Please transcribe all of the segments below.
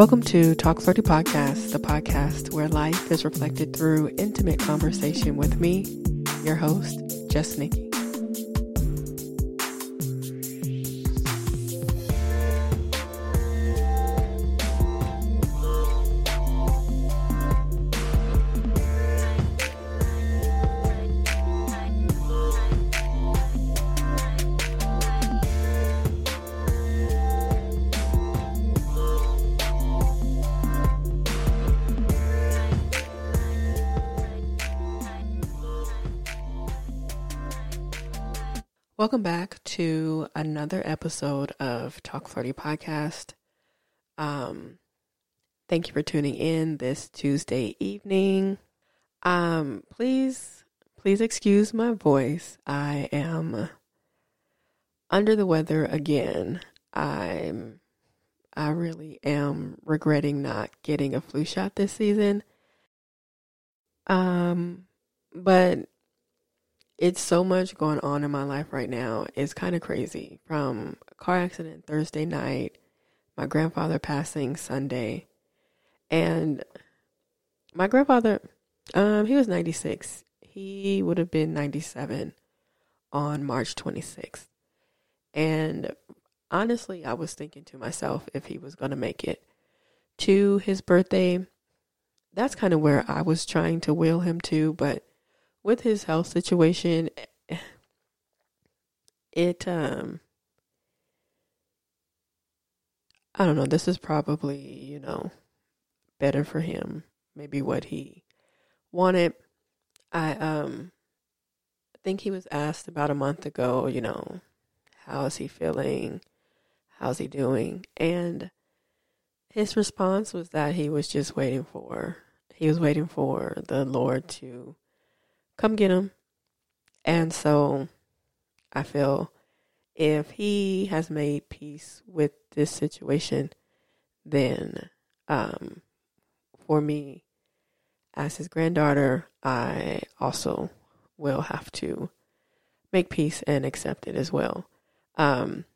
Welcome to Talk Flirty Podcast, the podcast where life is reflected through intimate conversation with me, your host, Just Nikki. Welcome back to another episode of Talk Flirty Podcast. Um, thank you for tuning in this Tuesday evening. Um, please, please excuse my voice. I am under the weather again. I'm, I really am regretting not getting a flu shot this season. Um, but it's so much going on in my life right now. It's kind of crazy. From a car accident Thursday night, my grandfather passing Sunday, and my grandfather, um, he was 96. He would have been 97 on March 26th. And honestly, I was thinking to myself if he was going to make it to his birthday. That's kind of where I was trying to will him to, but with his health situation, it um I don't know, this is probably, you know, better for him, maybe what he wanted. I um think he was asked about a month ago, you know, how is he feeling? How's he doing? And his response was that he was just waiting for he was waiting for the Lord to come get him. And so I feel if he has made peace with this situation, then um, for me, as his granddaughter, I also will have to make peace and accept it as well. Um,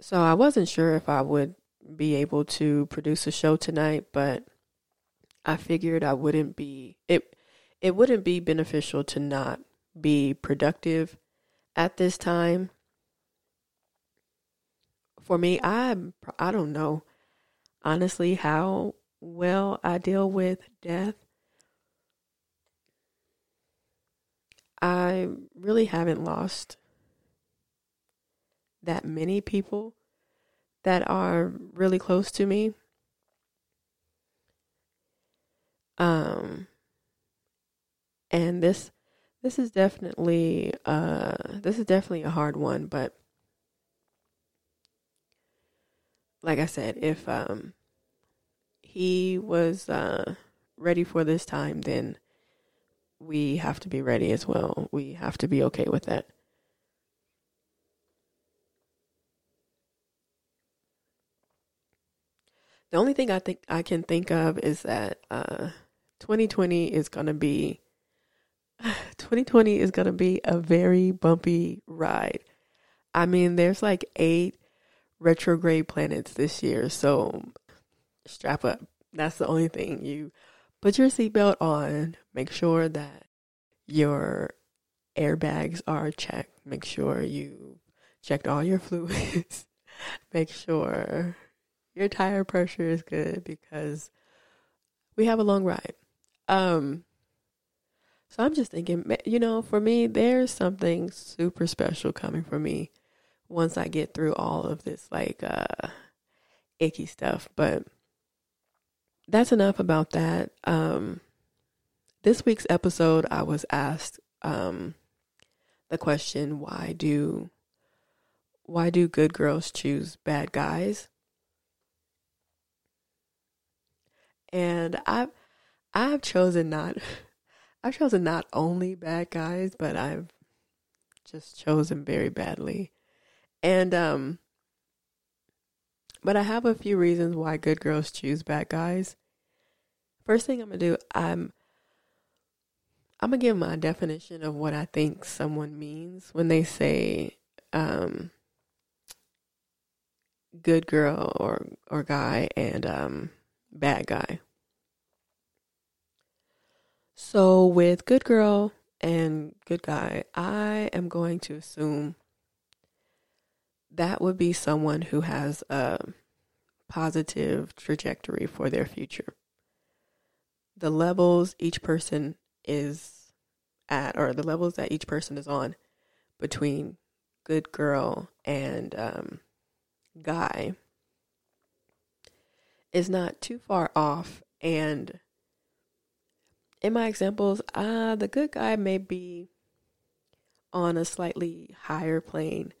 so I wasn't sure if I would be able to produce a show tonight, but I figured I wouldn't be it it wouldn't be beneficial to not be productive at this time. For me, I I don't know honestly how well I deal with death. I really haven't lost that many people that are really close to me. Um and this this is definitely uh, this is definitely a hard one, but like I said, if um, he was uh, ready for this time, then we have to be ready as well. We have to be okay with that. The only thing I think I can think of is that uh, 2020 is going to be 2020 is going to be a very bumpy ride. I mean, there's like eight retrograde planets this year, so strap up. That's the only thing. You put your seatbelt on, make sure that your airbags are checked, make sure you checked all your fluids, make sure your tire pressure is good because we have a long ride. Um, so I'm just thinking, you know, for me, there's something super special coming for me once I get through all of this like uh, icky stuff. But that's enough about that. Um, this week's episode, I was asked um, the question, why do why do good girls choose bad guys? And I've I've chosen not I've chosen not only bad guys, but I've just chosen very badly. And um but I have a few reasons why good girls choose bad guys. First thing I'm going to do, I'm I'm going to give my definition of what I think someone means when they say um good girl or or guy and um bad guy. So with good girl and good guy, I am going to assume that would be someone who has a positive trajectory for their future. The levels each person is at, or the levels that each person is on between good girl and um, guy, is not too far off. And in my examples, uh, the good guy may be on a slightly higher plane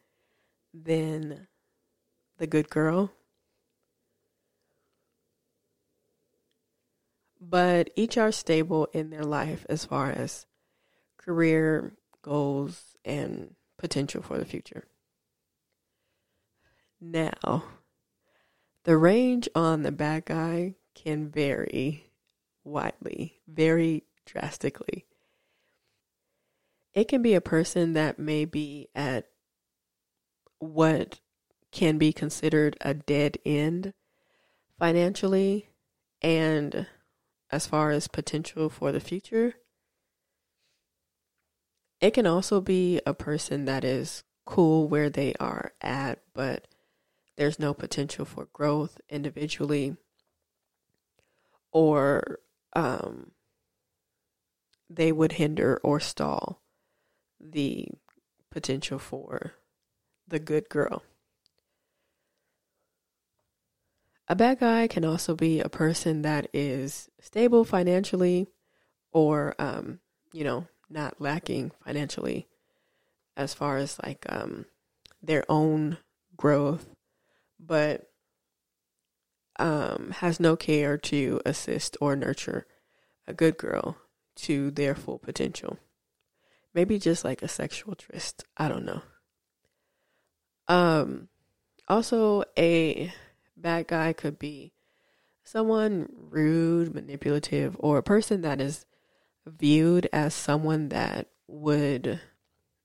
than the good girl. But each are stable in their life as far as career goals and potential for the future. Now, the range on the bad guy can vary widely, very drastically. It can be a person that may be at what can be considered a dead end financially and as far as potential for the future. It can also be a person that is cool where they are at, but there's no potential for growth individually or um, they would hinder or stall the potential for the good girl. A bad guy can also be a person that is stable financially or, um, you know, not lacking financially as far as like um, their own growth, but um, has no care to assist or nurture a good girl to their full potential. Maybe just like a sexual tryst. I don't know. Um, also, a bad guy could be someone rude, manipulative, or a person that is viewed as someone that would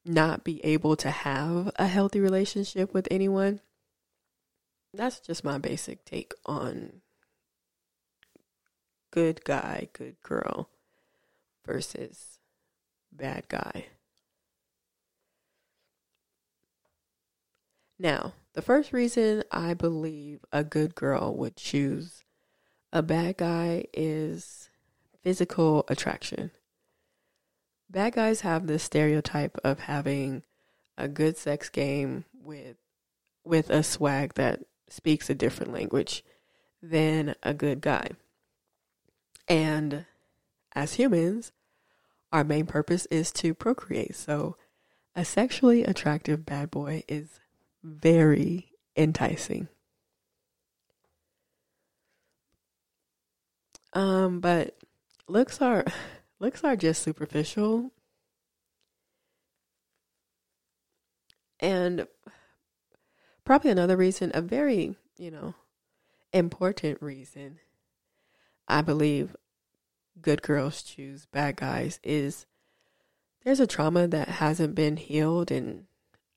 not be able to have a healthy relationship with anyone. That's just my basic take on good guy, good girl versus bad guy. Now, the first reason I believe a good girl would choose a bad guy is physical attraction. Bad guys have this stereotype of having a good sex game with with a swag that speaks a different language than a good guy. And as humans, our main purpose is to procreate. So, a sexually attractive bad boy is very enticing. Um, but looks are looks are just superficial. And probably another reason, a very, you know, important reason I believe good girls choose bad guys is there's a trauma that hasn't been healed and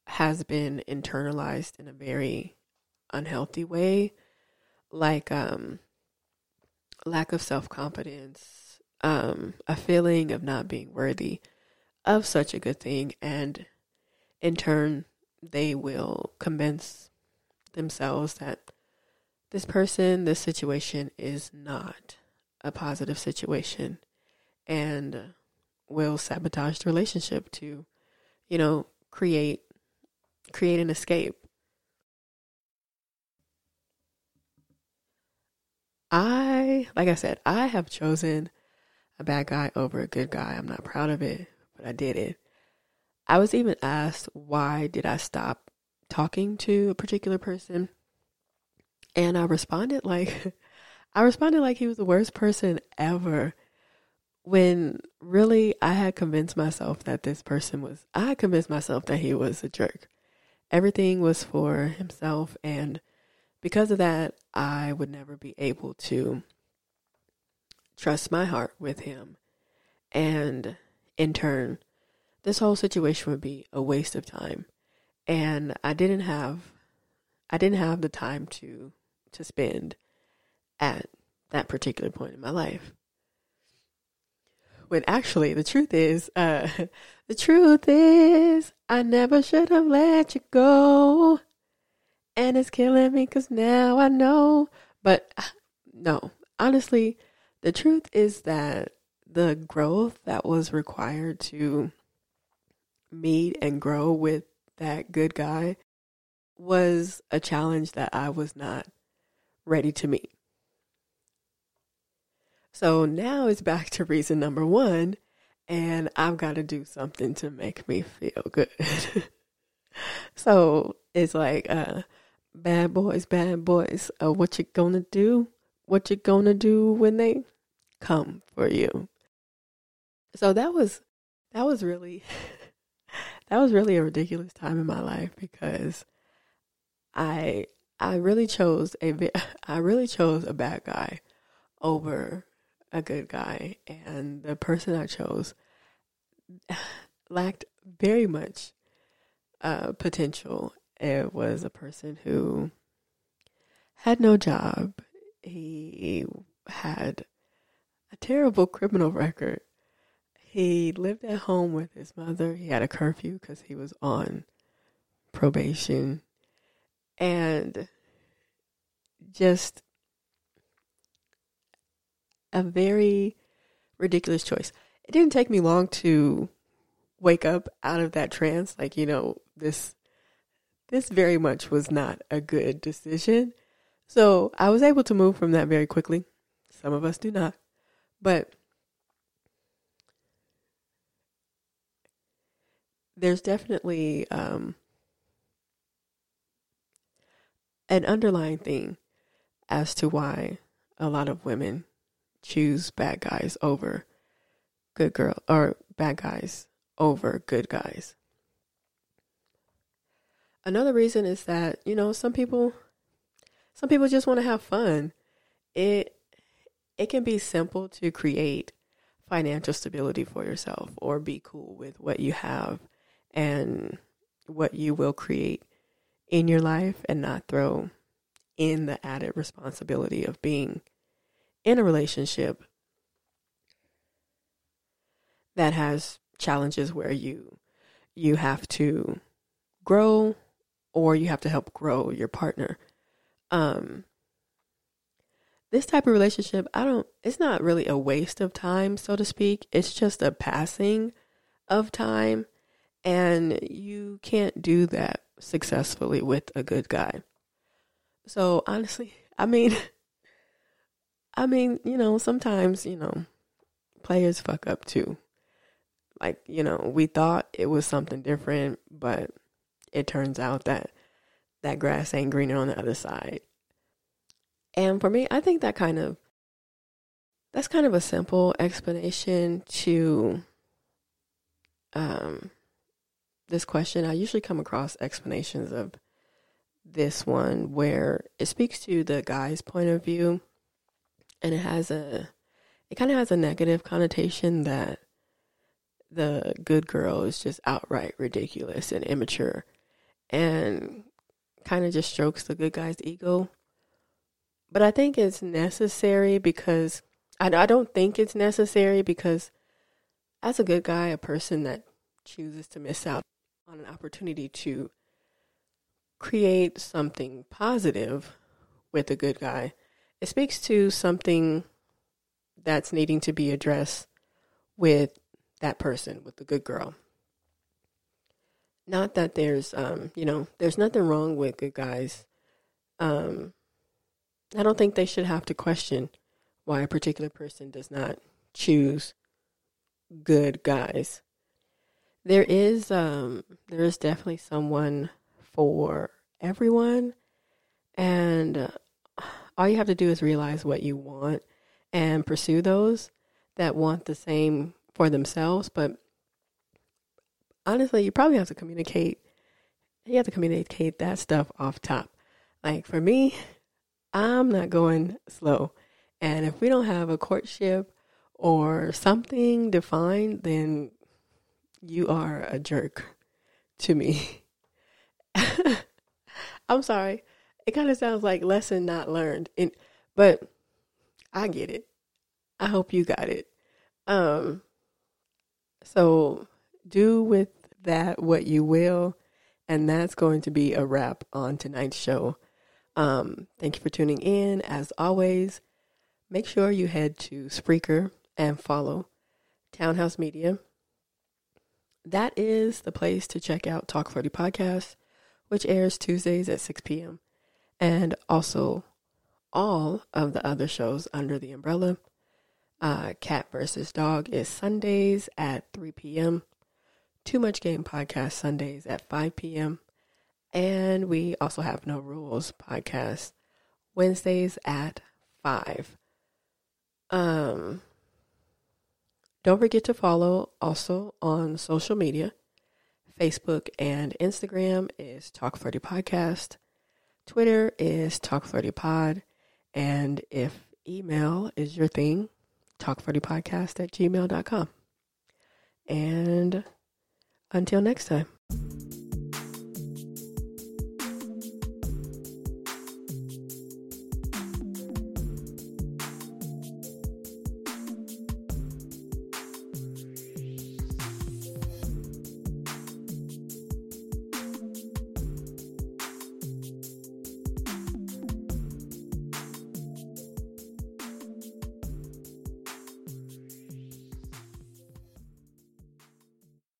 has been internalized in a very unhealthy way like um lack of self-confidence um a feeling of not being worthy of such a good thing and in turn they will convince themselves that this person this situation is not a positive situation and will sabotage the relationship to you know create create an escape. I, like I said, I have chosen a bad guy over a good guy. I'm not proud of it, but I did it. I was even asked why did I stop talking to a particular person? And I responded like I responded like he was the worst person ever. When really I had convinced myself that this person was I had convinced myself that he was a jerk everything was for himself. And because of that, I would never be able to trust my heart with him. And in turn, this whole situation would be a waste of time. And I didn't have, I didn't have the time to to spend at that particular point in my life. When actually the truth is, uh, the truth is, I never should have let you go. And it's killing me because now I know. But no, honestly, the truth is that the growth that was required to meet and grow with that good guy was a challenge that I was not ready to meet. So now it's back to reason number one, and I've got to do something to make me feel good. so it's like, uh, bad boys, bad boys, uh, what you gonna do? What you gonna do when they come for you? So that was that was really that was really a ridiculous time in my life because I I really chose a I really chose a bad guy over a good guy and the person I chose lacked very much uh, potential. It was a person who had no job. He had a terrible criminal record. He lived at home with his mother. He had a curfew because he was on probation. And just a very ridiculous choice. It didn't take me long to wake up out of that trance. Like, you know, this this very much was not a good decision. So I was able to move from that very quickly. Some of us do not. But there's definitely um, an underlying thing as to why a lot of women choose bad guys over good girl or bad guys over good guys. Another reason is that, you know, some people some people just want to have fun. It it can be simple to create financial stability for yourself or be cool with what you have and what you will create in your life and not throw in the added responsibility of being in a relationship that has challenges where you you have to grow or you have to help grow your partner. Um this type of relationship i don't it's not really a waste of time so to speak. It's just a passing of time and you can't do that successfully with a good guy. So honestly, I mean, I mean, you know, sometimes, you know, players fuck up too. Like, you know, we thought it was something different, but it turns out that that grass ain't greener on the other side. And for me, I think that kind of that's kind of a simple explanation to um this question, I usually come across explanations of this one where it speaks to the guy's point of view and it has a it kind of has a negative connotation that the good girl is just outright ridiculous and immature and kind of just strokes the good guy's ego. But I think it's necessary because I, I don't think it's necessary because as a good guy, a person that chooses to miss out on an opportunity to create something positive with a good guy, it speaks to something that's needing to be addressed with that person, with the good girl. Not that there's, um, you know, there's nothing wrong with good guys. Um, I don't think they should have to question why a particular person does not choose good guys there is um there is definitely someone for everyone and uh, all you have to do is realize what you want and pursue those that want the same for themselves but honestly you probably have to communicate you have to communicate that stuff off top. Like for me i'm not going slow and if we don't have a courtship or something defined then you are a jerk to me. I'm sorry. it kind of sounds like lesson not learned. And, but I get it. I hope you got it. Um, so do with that what you will. And that's going to be a wrap on tonight's show. Um, thank you for tuning in. As always, make sure you head to Spreaker and follow Townhouse Media. That is the place to check out Talk Flirty Podcast, which airs Tuesdays at 6 p.m. And also all of the other shows under the umbrella. Uh, Cat versus Dog is Sundays at 3 p.m. Too Much Game Podcast Sundays at 5 p.m. And we also have No Rules podcast Wednesdays at 5. Um, don't forget to follow also on social media. Facebook and Instagram is Talk Flirty Podcast. Twitter is Talk Flirty Pod. And if email is your thing, talkflirtypodcast at gmail.com. And until next time.